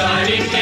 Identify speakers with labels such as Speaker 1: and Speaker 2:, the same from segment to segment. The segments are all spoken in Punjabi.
Speaker 1: shining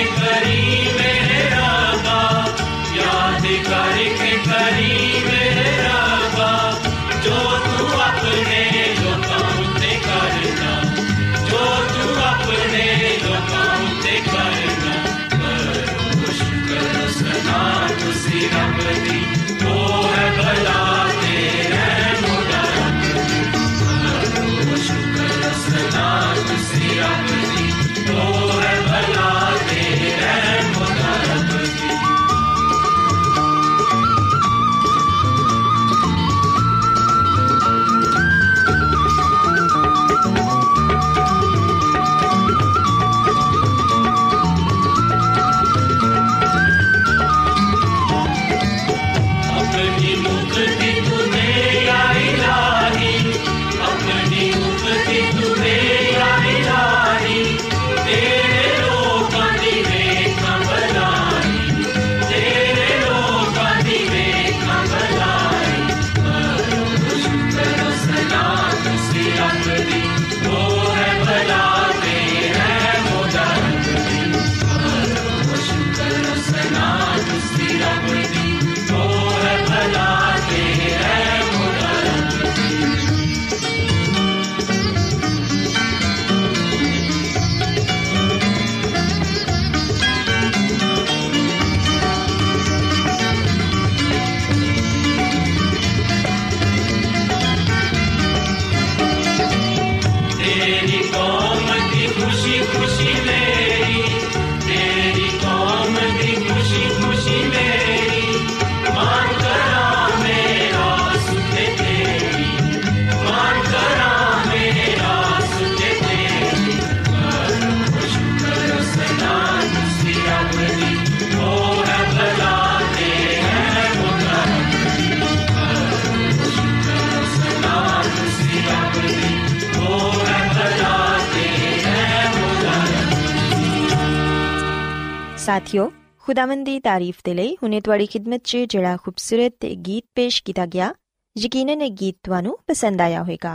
Speaker 2: ਸਾਥਿਓ ਖੁਦਾਵੰਦ ਦੀ ਤਾਰੀਫ ਦੇ ਲਈ ਹੁਨੇ ਤੁਹਾਡੀ ਖidmat 'ਚ ਜਿਹੜਾ ਖੂਬਸੂਰਤ ਗੀਤ ਪੇਸ਼ ਕੀਤਾ ਗਿਆ ਯਕੀਨਨ ਇਹ ਗੀਤ ਤੁਹਾਨੂੰ ਪਸੰਦ ਆਇਆ ਹੋਵੇਗਾ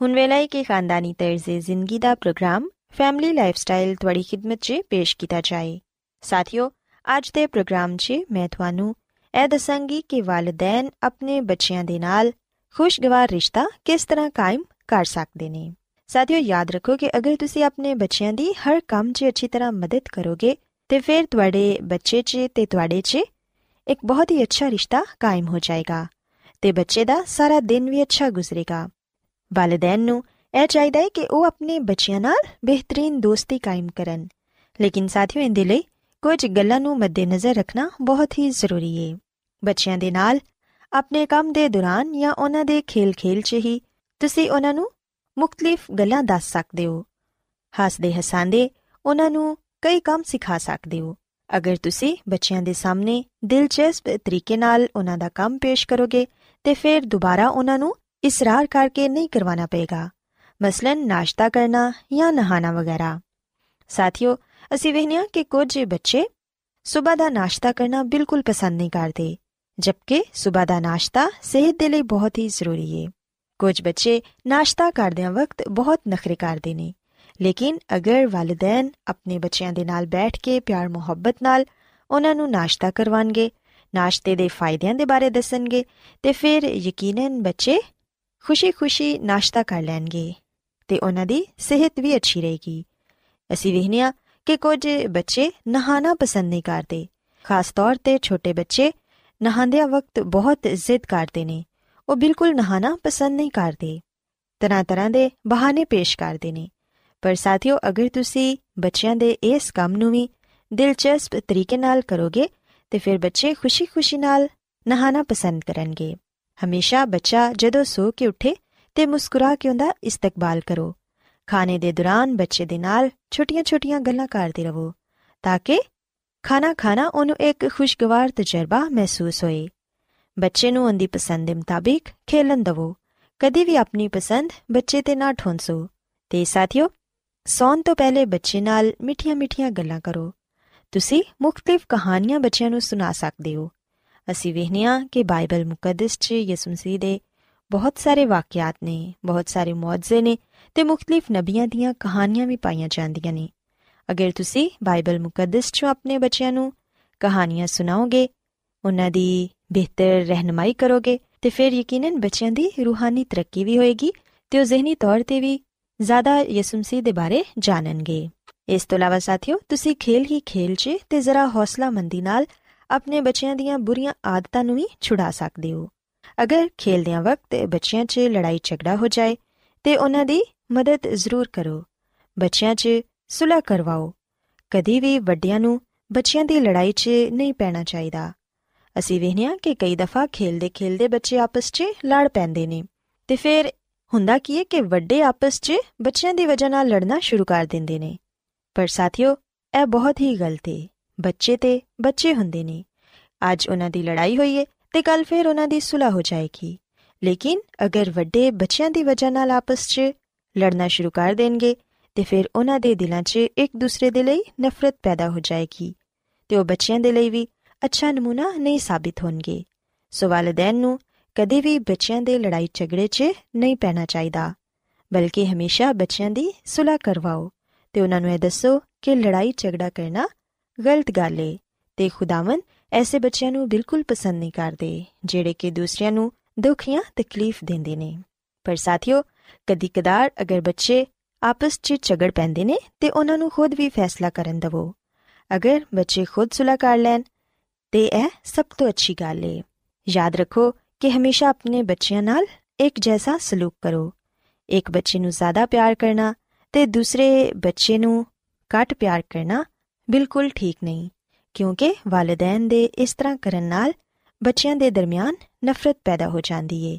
Speaker 2: ਹੁਣ ਵੇਲੇ ਹੈ ਕਿ ਖਾਨਦਾਨੀ ਤਰਜ਼ੇ ਜ਼ਿੰਦਗੀ ਦਾ ਪ੍ਰੋਗਰਾਮ ਫੈਮਿਲੀ ਲਾਈਫਸਟਾਈਲ ਤੁਹਾਡੀ ਖidmat 'ਚ ਪੇਸ਼ ਕੀਤਾ ਜਾਏ ਸਾਥਿਓ ਅੱਜ ਦੇ ਪ੍ਰੋਗਰਾਮ 'ਚ ਮੈਂ ਤੁਹਾਨੂੰ ਇਹ ਦੱਸਾਂਗੀ ਕਿ ਵਾਲਿਦੈਨ ਆਪਣੇ ਬੱਚਿਆਂ ਦੇ ਨਾਲ ਖੁਸ਼ਗਵਾਰ ਰਿਸ਼ਤਾ ਕਿਸ ਤਰ੍ਹਾਂ ਕਾਇਮ ਕਰ ਸਕਦੇ ਨੇ ਸਾਥਿਓ ਯਾਦ ਰੱਖੋ ਕਿ ਅਗਰ ਤੁਸੀਂ ਆਪਣੇ ਬੱਚਿਆਂ ਦੀ ਹਰ ਕੰਮ 'ਚ ਅੱਛੀ ਤਰ੍ਹਾਂ ਮਦਦ ਕਰੋਗੇ ਤੇ ਫਿਰ ਤੁਹਾਡੇ ਬੱਚੇ 'ਚ ਤੇ ਤੁਹਾਡੇ 'ਚ ਇੱਕ ਬਹੁਤ ਹੀ ਅੱਛਾ ਰਿਸ਼ਤਾ ਕਾਇਮ ਹੋ ਜਾਏਗਾ ਤੇ ਬੱਚੇ ਦਾ ਸਾਰਾ ਦਿਨ ਵੀ ਅੱਛਾ ਗੁਜ਼ਰੇਗਾ। ਵਾਲਿਦੈਨ ਨੂੰ ਇਹ ਚਾਹੀਦਾ ਹੈ ਕਿ ਉਹ ਆਪਣੇ ਬੱਚਿਆਂ ਨਾਲ ਬਿਹਤਰੀਨ ਦੋਸਤੀ ਕਾਇਮ ਕਰਨ। ਲੇਕਿਨ ਸਾਥੀਓ, ਇਹਦੇ ਲਈ ਕੁਝ ਗੱਲਾਂ ਨੂੰ ਮੱਦੇਨਜ਼ਰ ਰੱਖਣਾ ਬਹੁਤ ਹੀ ਜ਼ਰੂਰੀ ਹੈ ਬੱਚਿਆਂ ਦੇ ਨਾਲ ਆਪਣੇ ਕੰਮ ਦੇ ਦੌਰਾਨ ਜਾਂ ਉਹਨਾਂ ਦੇ ਖੇਲ-ਖੇਲ 'ਚ ਹੀ ਤੁਸੀਂ ਉਹਨਾਂ ਨੂੰ ਮੁxtਲਿਫ ਗੱਲਾਂ ਦੱਸ ਸਕਦੇ ਹੋ। ਹੱਸਦੇ ਹਸਾਂਦੇ ਉਹਨਾਂ ਨੂੰ ਕਈ ਕੰਮ ਸਿਖਾ ਸਕਦੇ ਹੋ। ਅਗਰ ਤੁਸੀਂ ਬੱਚਿਆਂ ਦੇ ਸਾਹਮਣੇ ਦਿਲਚਸਪ ਤਰੀਕੇ ਨਾਲ ਉਹਨਾਂ ਦਾ ਕੰਮ ਪੇਸ਼ ਕਰੋਗੇ, ਤੇ ਫਿਰ ਦੁਬਾਰਾ ਉਹਨਾਂ ਨੂੰ ਇਸਰਾਰ ਕਰਕੇ ਨਹੀਂ ਕਰਵਾਉਣਾ ਪਏਗਾ। ਮਸਲਨ ਨਾਸ਼ਤਾ ਕਰਨਾ ਜਾਂ ਨਹਾਣਾ ਵਗੈਰਾ। ਸਾਥੀਓ, ਅਸੀਂ ਵੇਖਿਆ ਕਿ ਕੁਝ ਬੱਚੇ ਸਵੇਰ ਦਾ ਨਾਸ਼ਤਾ ਕਰਨਾ ਬਿਲਕੁਲ ਪਸੰਦ ਨਹੀਂ ਕਰਦੇ, ਜਦਕਿ ਸਵੇਰ ਦਾ ਨਾਸ਼ਤਾ ਸਿਹਤ ਦੇ ਲਈ ਬਹੁਤ ਹੀ ਜ਼ਰੂਰੀ ਹੈ ਕੁਝ ਬੱਚੇ ਨਾਸ਼ਤਾ ਕਰਦਿਆਂ ਵਕਤ ਬਹੁਤ ਨਖਰੇ ਕਰਦੇ ਨੇ। ਲੇਕਿਨ ਅਗਰ ਵਾਲਿਦੈਨ ਆਪਣੇ ਬੱਚਿਆਂ ਦੇ ਨਾਲ ਬੈਠ ਕੇ ਪਿਆਰ, ਮੁਹੱਬਤ ਨਾਲ ਉਹਨਾਂ ਨੂੰ ਨਾਸ਼ਤਾ ਕਰਵਾਣਗੇ, ਨਾਸ਼ਤੇ ਦੇ ਫਾਇਦਿਆਂ ਦੇ ਬਾਰੇ ਦੱਸਣਗੇ ਤੇ ਫਿਰ ਯਕੀਨਨ ਬੱਚੇ ਖੁਸ਼ੀ-ਖੁਸ਼ੀ ਨਾਸ਼ਤਾ ਕਰ ਲੈਣਗੇ ਤੇ ਉਹਨਾਂ ਦੀ ਸਿਹਤ ਵੀ ਅੱਛੀ ਰਹੇਗੀ। ਅਸੀਂ ਵੇਖਿਆ ਕਿ ਕੁਝ ਬੱਚੇ ਨਹਾਣਾ ਪਸੰਦ ਨਹੀਂ ਕਰਦੇ। ਖਾਸ ਤੌਰ ਤੇ ਛੋਟੇ ਬੱਚੇ ਨਹਾਉਂਦਿਆਂ ਵਕਤ ਬਹੁਤ ਜ਼ਿੱਦ ਕਰਦੇ ਨੇ। ਉਹ ਬਿਲਕੁਲ ਨਹਾਣਾ ਪਸੰਦ ਨਹੀਂ ਕਰਦੇ। ਤਰ੍ਹਾਂ-ਤਰ੍ਹਾਂ ਦੇ ਬਹਾਨੇ ਪੇਸ਼ ਕਰਦੇ ਨੇ। ਪਰ ਸਾਥੀਓ, ਅਗਰ ਤੁਸੀਂ ਬੱਚਿਆਂ ਦੇ ਇਸ ਕੰਮ ਨੂੰ ਵੀ ਦਿਲਚਸਪ ਤਰੀਕੇ ਨਾਲ ਕਰੋਗੇ, ਤੇ ਫਿਰ ਬੱਚੇ ਖੁਸ਼ੀ-ਖੁਸ਼ੀ ਨਾਲ ਨਹਾਣਾ ਪਸੰਦ ਕਰਨਗੇ। ਹਮੇਸ਼ਾ ਬੱਚਾ ਜਦੋਂ ਸੋ ਕੇ ਉੱਠੇ ਤੇ ਮੁਸਕਰਾ ਕੇ ਉਹਦਾ ਇਸਤਕਬਾਲ ਕਰੋ। ਖਾਣੇ ਦੇ ਦੌਰਾਨ ਬੱਚੇ ਦੇ ਨਾਲ ਛੋਟੀਆਂ-ਛੋਟੀਆਂ ਗੱਲਾਂ ਕਰਦੇ ਰਹੋ, ਤਾਂ ਕਿ ਖਾਣਾ ਖਾਣਾ ਉਹਨੂੰ ਇੱਕ ਖੁਸ਼ਗਵਾਰ ਤਜਰਬਾ ਮਹਿਸੂਸ ਹੋਏ। ਬੱਚੇ ਨੂੰ ਉਹਦੀ ਪਸੰਦ ਦੇ ਮੁਤਾਬਿਕ ਖੇਲਣ ਦਿਵੋ। ਕਦੀ ਵੀ ਆਪਣੀ ਪਸੰਦ ਬੱਚੇ ਤੇ ਨਾ ਠੋਂਸੋ। ਤੇ ਸਾਥੀਓ ਸੌਣ ਤੋਂ ਪਹਿਲੇ ਬੱਚੇ ਨਾਲ ਮਿੱਠੀਆਂ-ਮਿੱਠੀਆਂ ਗੱਲਾਂ ਕਰੋ। ਤੁਸੀਂ ਮੁxtਲਿਫ ਕਹਾਣੀਆਂ ਬੱਚਿਆਂ ਨੂੰ ਸੁਣਾ ਸਕਦੇ ਹੋ। ਅਸੀਂ ਵੇਖਿਆ ਕਿ ਬਾਈਬਲ ਮੁਕੱਦਸ 'ਚ ਯਿਸੂ ਮਸੀਹ ਦੇ ਬਹੁਤ ਸਾਰੇ ਵਾਕਿਆਤ ਨੇ, ਬਹੁਤ ਸਾਰੇ ਮੌਜਜ਼ੇ ਨੇ ਤੇ ਮੁxtਲਿਫ ਨਬੀਆਂ ਦੀਆਂ ਕਹਾਣੀਆਂ ਵੀ ਪਾਈਆਂ ਜਾਂਦੀਆਂ ਨੇ। ਅਗਰ ਤੁਸੀਂ ਬਾਈਬਲ ਮੁਕੱਦਸ 'ਚੋਂ ਆਪਣੇ ਬੱਚਿਆਂ ਨੂੰ ਕਹਾਣੀਆਂ ਸੁਣਾਓਗੇ, ਉਹਨਾਂ ਦੀ ਬਿਹਤਰ ਰਹਿਨਮਾਈ ਕਰੋਗੇ ਤੇ ਫਿਰ ਯਕੀਨਨ ਬੱਚਿਆਂ ਦੀ ਰੂਹਾਨੀ ਤਰੱਕੀ ਵੀ ਹੋਏਗੀ ਤੇ ਉਹ ਜ਼ਿਹਨੀ ਤੌਰ ਤੇ ਵੀ ਜ਼ਿਆਦਾ ਯਿਸੂ ਮਸੀਹ ਦੇ ਬਾਰੇ ਜਾਣਨਗੇ। ਇਸ ਤੋਂ ਇਲਾਵਾ ਸਾਥੀਓ, ਤੁਸੀਂ ਖੇਲ ਹੀ ਖੇਲ 'ਚ ਤੇ ਜ਼ਰਾ ਹੌਸਲਾਮੰਦੀ ਨਾਲ ਆਪਣੇ ਬੱਚਿਆਂ ਦੀਆਂ ਬੁਰੀਆਂ ਆਦਤਾਂ ਨੂੰ ਵੀ ਛੁਡਾ ਸਕਦੇ ਹੋ। ਅਗਰ ਖੇਲਦਿਆਂ ਵਕਤ ਬੱਚਿਆਂ 'ਚ ਲੜਾਈ ਝਗੜਾ ਹੋ ਜਾਏ, ਤੇ ਉਹਨਾਂ ਦੀ ਮਦਦ ਜ਼ਰੂਰ ਕਰੋ। ਬੱਚਿਆਂ 'ਚ ਸੁਲਹ ਕਰਵਾਓ। ਕਦੀ ਵੀ ਵੱਡਿਆਂ ਨੂੰ ਬੱਚਿਆਂ ਦੀ ਲੜਾਈ 'ਚ ਨਹੀਂ ਪੈਣਾ ਚਾਹੀਦਾ। ਅਸੀਂ ਵੇਖਿਆ ਕਿ ਕਈ ਦਫਾ ਖੇਲਦੇ ਖੇਲਦੇ ਬੱਚੇ ਆਪਸ 'ਚ ਲੜ ਪੈਂਦੇ ਨੇ, ਤੇ ਫਿਰ ਹੁੰਦਾ ਕੀ ਹੈ ਕਿ ਵੱਡੇ ਆਪਸ 'ਚ ਬੱਚਿਆਂ ਦੀ ਵਜ੍ਹਾ ਨਾਲ ਲੜਨਾ ਸ਼ੁਰੂ ਕਰ ਦਿੰਦੇ ਨੇ। ਪਰ ਸਾਥੀਓ, ਇਹ ਬਹੁਤ ਹੀ ਗਲਤ ਹੈ ਬੱਚੇ ਤੇ ਬੱਚੇ ਹੁੰਦੇ ਨੇ। ਅੱਜ ਉਹਨਾਂ ਦੀ ਲੜਾਈ ਹੋਈ ਹੈ ਤੇ ਕੱਲ ਫਿਰ ਉਹਨਾਂ ਦੀ ਸੁਲਹ ਹੋ ਜਾਏਗੀ। ਲੇਕਿਨ ਅਗਰ ਵੱਡੇ ਬੱਚਿਆਂ ਦੀ ਵਜ੍ਹਾ ਨਾਲ ਆਪਸ 'ਚ ਲੜਨਾ ਸ਼ੁਰੂ ਕਰ ਦੇਣਗੇ, ਤੇ ਫਿਰ ਉਹਨਾਂ ਦੇ ਦਿਲਾਂ 'ਚ ਇੱਕ ਦੂਸਰੇ ਦੇ ਲਈ ਨਫ਼ਰਤ ਪੈਦਾ ਹੋ ਜਾਏਗੀ ਤੇ ਉਹ ਬੱਚਿਆਂ ਦੇ ਲਈ ਵੀ ਅੱਛਾ ਨਮੂਨਾ ਨਹੀਂ ਸਾਬਿਤ ਹੋਣਗੇ। ਸੋ ਵਾਲਿਦੈਨ ਨੂੰ ਕਦੇ ਵੀ ਬੱਚਿਆਂ ਦੇ ਲੜਾਈ ਝਗੜੇ 'ਚ ਨਹੀਂ ਪੈਣਾ ਚਾਹੀਦਾ। ਬਲਕਿ ਹਮੇਸ਼ਾ ਬੱਚਿਆਂ ਦੀ ਸੁਲਹ ਕਰਵਾਓ ਤੇ ਉਹਨਾਂ ਨੂੰ ਇਹ ਦੱਸੋ ਕਿ ਲੜਾਈ ਝਗੜਾ ਕਰਨਾ ਗਲਤ ਗੱਲ ਏ ਤੇ ਖੁਦਾਵੰ ਐਸੇ ਬੱਚਿਆਂ ਨੂੰ ਬਿਲਕੁਲ ਪਸੰਦ ਨਹੀਂ ਕਰਦੇ, ਜਿਹੜੇ ਕਿ ਦੂਸਰਿਆਂ ਨੂੰ ਦੁੱਖ ਜਾਂ ਤਕਲੀਫ ਦਿੰਦੇ ਨੇ। ਪਰ ਸਾਥੀਓ ਕਦੀ ਕਦਾਰ ਅਗਰ ਬੱਚੇ ਆਪਸ 'ਚ ਝਗੜ ਪੈਂਦੇ ਨੇ ਤੇ ਉਹਨਾਂ ਨੂੰ ਖੁਦ ਵੀ ਫੈਸਲਾ ਕਰਨ ਦਿਵੋ। ਅਗਰ ਬੱਚੇ ਖੁਦ ਸੁਲਹ ਕਰ ਲੈਣ, ਤੇ ਇਹ ਸਭ ਤੋਂ ਅੱਛੀ ਗੱਲ ਏ। ਯਾਦ ਰੱਖੋ ਕਿ ਹਮੇਸ਼ਾ ਆਪਣੇ ਬੱਚਿਆਂ ਨਾਲ ਇੱਕ ਜੈਸਾ ਸਲੂਕ ਕਰੋ। ਇੱਕ ਬੱਚੇ ਨੂੰ ਜ਼ਿਆਦਾ ਪਿਆਰ ਕਰਨਾ ਤੇ ਦੂਸਰੇ ਬੱਚੇ ਨੂੰ ਘੱਟ ਪਿਆਰ ਕਰਨਾ ਬਿਲਕੁਲ ਠੀਕ ਨਹੀਂ, ਕਿਉਂਕਿ ਵਾਲਿਦੈਨ ਦੇ ਇਸ ਤਰ੍ਹਾਂ ਕਰਨ ਨਾਲ ਬੱਚਿਆਂ ਦੇ ਦਰਮਿਆਨ ਨਫ਼ਰਤ ਪੈਦਾ ਹੋ ਜਾਂਦੀ ਏ।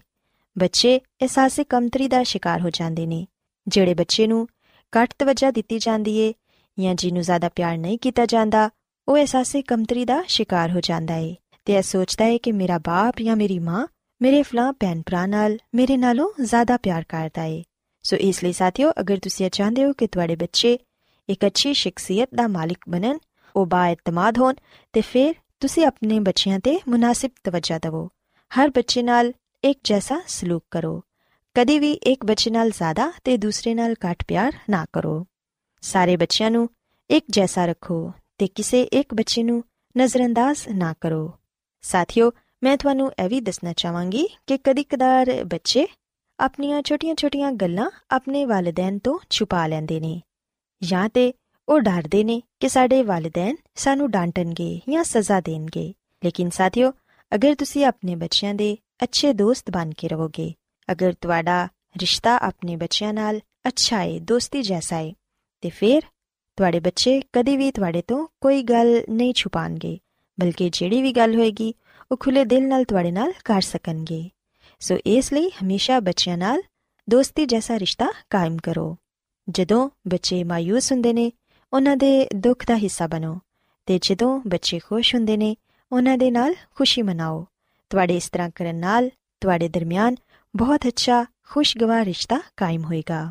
Speaker 2: ਬੱਚੇ ਅਹਿਸਾਸੇ ਕਮਤਰੀ ਦਾ ਸ਼ਿਕਾਰ ਹੋ ਜਾਂਦੇ ਨੇ, ਜਿਹੜੇ ਬੱਚੇ ਨੂੰ ਘੱਟ ਤਵੱਜਾ ਦਿੱਤੀ ਜਾਂਦੀ ਏ ਜਾਂ ਜਿਹਨੂੰ ਜ਼ਿਆਦਾ ਪਿਆਰ ਨਹੀਂ ਕੀਤਾ ਜਾਂਦਾ, ਉਹ ਅਹਿਸਾਸੇ ਕਮਤਰੀ ਦਾ ਸ਼ਿਕਾਰ ਹੋ ਜਾਂਦਾ ਏ। ਤੇ ਇਹ ਸੋਚਦਾ ਏ ਕਿ ਮੇਰਾ ਬਾਪ ਜਾਂ ਮੇਰੀ ਮਾਂ ਮੇਰੇ ਫਲਾਂ ਭੈਣ ਭਰਾ ਨਾਲ ਮੇਰੇ ਨਾਲੋਂ ਜ਼ਿਆਦਾ ਪਿਆਰ ਕਰਦਾ ਏ। ਸੋ ਇਸ ਲਈ ਸਾਥੀਓ, ਅਗਰ ਤੁਸੀਂ ਚਾਹੁੰਦੇ ਹੋ ਕਿ ਤੁਹਾਡੇ ਬੱਚੇ ਇੱਕ ਅੱਛੀ ਸ਼ਖਸੀਅਤ ਦਾ ਮਾਲਿਕ ਬਣਨ, ਉਹ ਬਾਇਤਮਾਦ ਹੋਣ, ਤੇ ਫਿਰ ਤੁਸੀਂ ਆਪਣੇ ਬੱਚਿਆਂ ਤੇ ਮੁਨਾਸਿਬ ਤਵੱਜਾ ਦਿਵੋ। ਹਰ ਬੱਚੇ ਨਾਲ ਇੱਕ ਜੈਸਾ ਸਲੂਕ ਕਰੋ। ਕਦੀ ਵੀ ਇੱਕ ਬੱਚੇ ਨਾਲ ਜ਼ਿਆਦਾ ਤੇ ਦੂਸਰੇ ਨਾਲ ਘੱਟ ਪਿਆਰ ਨਾ ਕਰੋ। ਸਾਰੇ ਬੱਚਿਆਂ ਨੂੰ ਇੱਕ ਜੈਸਾ ਰੱਖੋ ਤੇ ਕਿਸੇ ਇੱਕ ਬੱਚੇ ਨੂੰ ਨਜ਼ਰਅੰਦਾਜ਼ ਨਾ ਕਰੋ। ਸਾਥੀਓ ਮੈਂ ਤੁਹਾਨੂੰ ਇਹ ਵੀ ਦੱਸਣਾ ਚਾਹਾਂਗੀ ਕਿ ਕਦੀ-ਕਦਾਰ ਬੱਚੇ ਆਪਣੀਆਂ ਛੋਟੀਆਂ-ਛੋਟੀਆਂ ਗੱਲਾਂ ਆਪਣੇ ਵਾਲਿਦੈਨ ਤੋਂ ਛੁਪਾ ਲੈਂਦੇ ਨੇ ਜਾਂ ਤੇ ਉਹ ਡਰਦੇ ਨੇ ਕਿ ਸਾਡੇ ਵਾਲਿਦੈਨ ਸਾਨੂੰ ਡਾਂਟਣਗੇ ਜਾਂ ਸਜ਼ਾ ਦੇਣਗੇ। ਲੇਕਿਨ ਸਾਥੀਓ, ਅਗਰ ਤੁਸੀਂ ਆਪਣੇ ਬੱਚਿਆਂ ਦੇ ਅੱਛੇ ਦੋਸਤ ਬਣ ਕੇ ਰਹੋਗੇ, ਅਗਰ ਤੁਹਾਡਾ ਰਿਸ਼ਤਾ ਆਪਣੇ ਬੱਚਿਆਂ ਨਾਲ ਅੱਛਾ ਹੈ ਦੋਸਤੀ ਜੈਸਾ ਹੈ ਤੇ ਫਿਰ ਤੁਹਾਡੇ ਬੱਚੇ ਕਦੀ ਵੀ ਤੁਹਾਡੇ ਤੋਂ ਕੋਈ ਗੱਲ ਨਹੀਂ ਛੁਪਾਣਗੇ ਬਲਕਿ ਜਿਹੜੀ ਵੀ ਗੱਲ ਹੋਏਗੀ ਉਹ ਖੁੱਲੇ ਦਿਲ ਨਾਲ ਤੁਹਾਡੇ ਨਾਲ ਕਰ ਸਕਣਗੇ ਸੋ ਇਸ ਲਈ ਹਮੇਸ਼ਾ ਬੱਚਿਆਂ ਨਾਲ ਦੋਸਤੀ ਜੈਸਾ ਰਿਸ਼ਤਾ ਕਾਇਮ ਕਰੋ ਜਦੋਂ ਬੱਚੇ ਮਾਇੂਸ ਹੁੰਦੇ ਨੇ ਉਹਨਾਂ ਦੇ ਦੁੱਖ ਦਾ ਹਿੱਸਾ ਬਣੋ ਤੇ ਜਦੋਂ ਬੱਚੇ ਖੁਸ਼ ਹੁੰਦੇ ਨੇ ਉਹਨਾਂ ਦੇ ਨਾਲ ਖੁਸ਼ੀ ਮਨਾਓ ਤੁਹਾਡੇ ਇਸ ਤਰ੍ਹਾਂ ਕਰਨ ਨਾਲ ਤੁਹਾਡੇ ਦਰਮਿਆਨ ਬਹੁਤ ਅੱਛਾ ਖੁਸ਼ਗਵਾਰ ਰਿਸ਼ਤਾ ਕਾਇਮ ਹੋਏਗਾ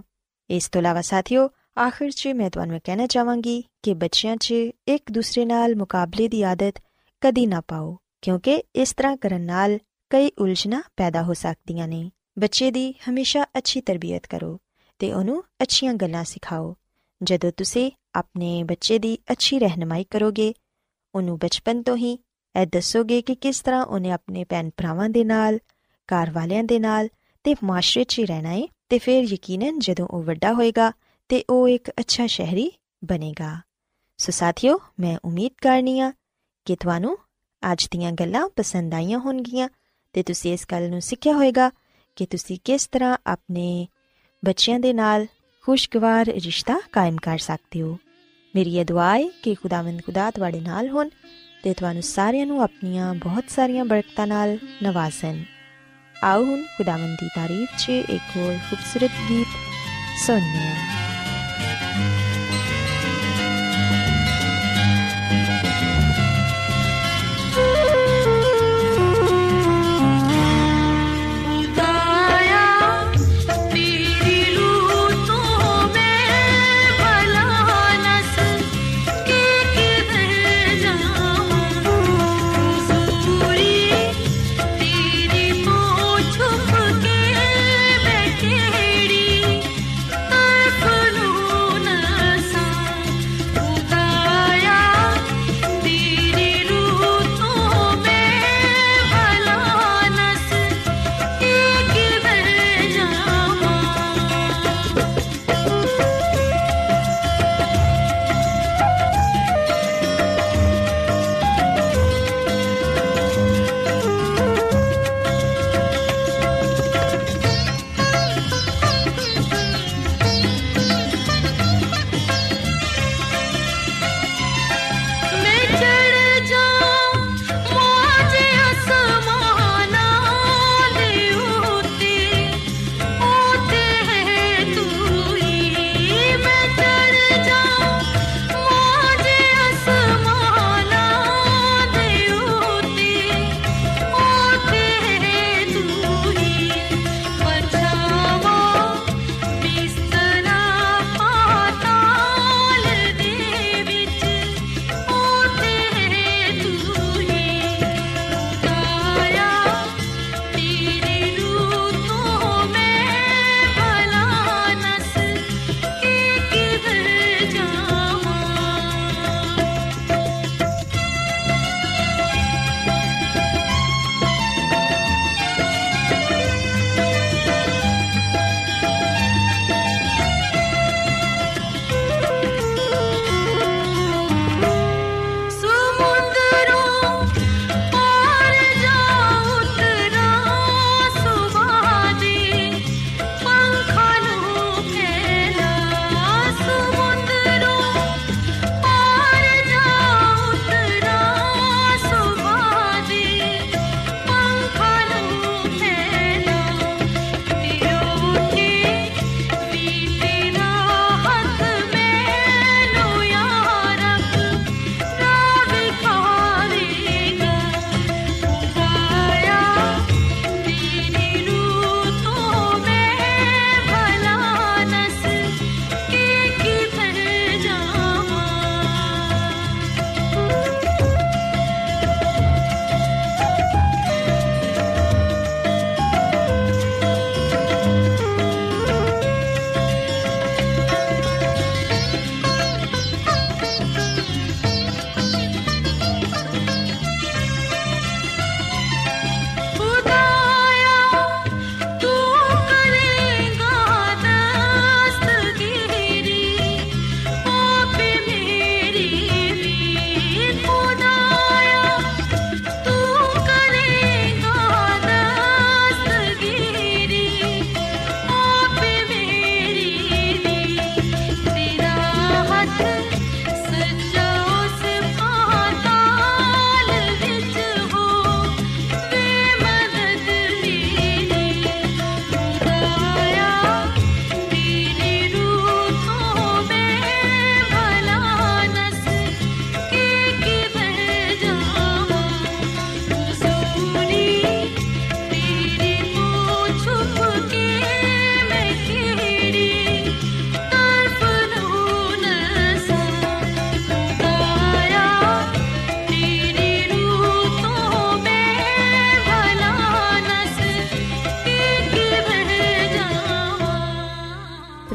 Speaker 2: ਇਸ ਤੋਂ ਇਲਾਵਾ ਸਾਥੀਓ ਆਖਿਰ 'ਚ ਮੈਂ ਤੁਹਾਨੂੰ ਕਹਿਣਾ ਚਾਹਾਂਗੀ ਕਿ ਬੱਚਿਆਂ 'ਚ ਇੱਕ ਦੂਸਰੇ ਨਾਲ ਮੁਕਾਬਲੇ ਦੀ ਆਦਤ ਕਦੀ ਨਾ ਪਾਓ ਕਿਉਂਕਿ ਇਸ ਤਰ੍ਹਾਂ ਕਰਨ ਨਾਲ ਕਈ ਉਲਝਣਾਂ ਪੈਦਾ ਹੋ ਸਕਦੀਆਂ ਨੇ। ਬੱਚੇ ਦੀ ਹਮੇਸ਼ਾ ਅੱਛੀ ਤਰਬੀਅਤ ਕਰੋ ਤੇ ਉਹਨੂੰ ਅੱਛੀਆਂ ਗੱਲਾਂ ਸਿਖਾਓ। ਜਦੋਂ ਤੁਸੀਂ ਆਪਣੇ ਬੱਚੇ ਦੀ ਅੱਛੀ ਰਹਿਨਮਾਈ ਕਰੋਗੇ, ਉਹਨੂੰ ਬਚਪਨ ਤੋਂ ਹੀ ਇਹ ਦੱਸੋਗੇ ਕਿ ਕਿਸ ਤਰ੍ਹਾਂ ਉਹਨੇ ਆਪਣੇ ਭੈਣ ਭਰਾਵਾਂ ਦੇ ਨਾਲ, ਘਰ ਵਾਲਿਆਂ ਦੇ ਨਾਲ ਤੇ ਮਾਸ਼ਰੇ 'ਚ ਹੀ ਰਹਿਣਾ ਹੈ ਤੇ ਫਿਰ ਯਕੀਨਨ ਜਦੋਂ ਉਹ ਵੱਡਾ ਹੋਏਗਾ ਤੇ ਉਹ ਇੱਕ ਅੱਛਾ ਸ਼ਹਿਰੀ ਬਣੇਗਾ। ਸੋ ਸਾਥੀਓ, ਮੈਂ ਉਮੀਦ ਕਰਨੀ ਆ ਕਿ ਤੁਹਾਨੂੰ ਅੱਜ ਦੀਆਂ ਗੱਲਾਂ ਪਸੰਦ ਆਈਆਂ ਹੋਣਗੀਆਂ ਤੇ ਤੁਸੀਂ ਇਸ ਗੱਲ ਨੂੰ ਸਿੱਖਿਆ ਹੋਵੇਗਾ ਕਿ ਤੁਸੀਂ ਕਿਸ ਤਰ੍ਹਾਂ ਆਪਣੇ ਬੱਚਿਆਂ ਦੇ ਨਾਲ ਖੁਸ਼ਗਵਾਰ ਰਿਸ਼ਤਾ ਕਾਇਮ ਕਰ ਸਕਦੇ ਹੋ। ਮੇਰੀ ਇਹ ਦੁਆ ਹੈ ਕਿ ਖੁਦਾਵੰਦ ਖੁਦਾ ਤੁਹਾਡੇ ਨਾਲ ਹੋਣ ਤੇ ਤੁਹਾਨੂੰ ਸਾਰਿਆਂ ਨੂੰ ਆਪਣੀਆਂ ਬਹੁਤ ਸਾਰੀਆਂ ਬਰਕਤਾਂ ਨਾਲ ਨਵਾਜ਼ਣ। ਆਓ ਹੁਣ ਖੁਦਾਵੰਦ ਦੀ ਤਾਰੀਫ 'ਚ ਇੱਕ ਹੋਰ ਖੂਬਸੂਰਤ ਗੀਤ ਸੁਣੀਏ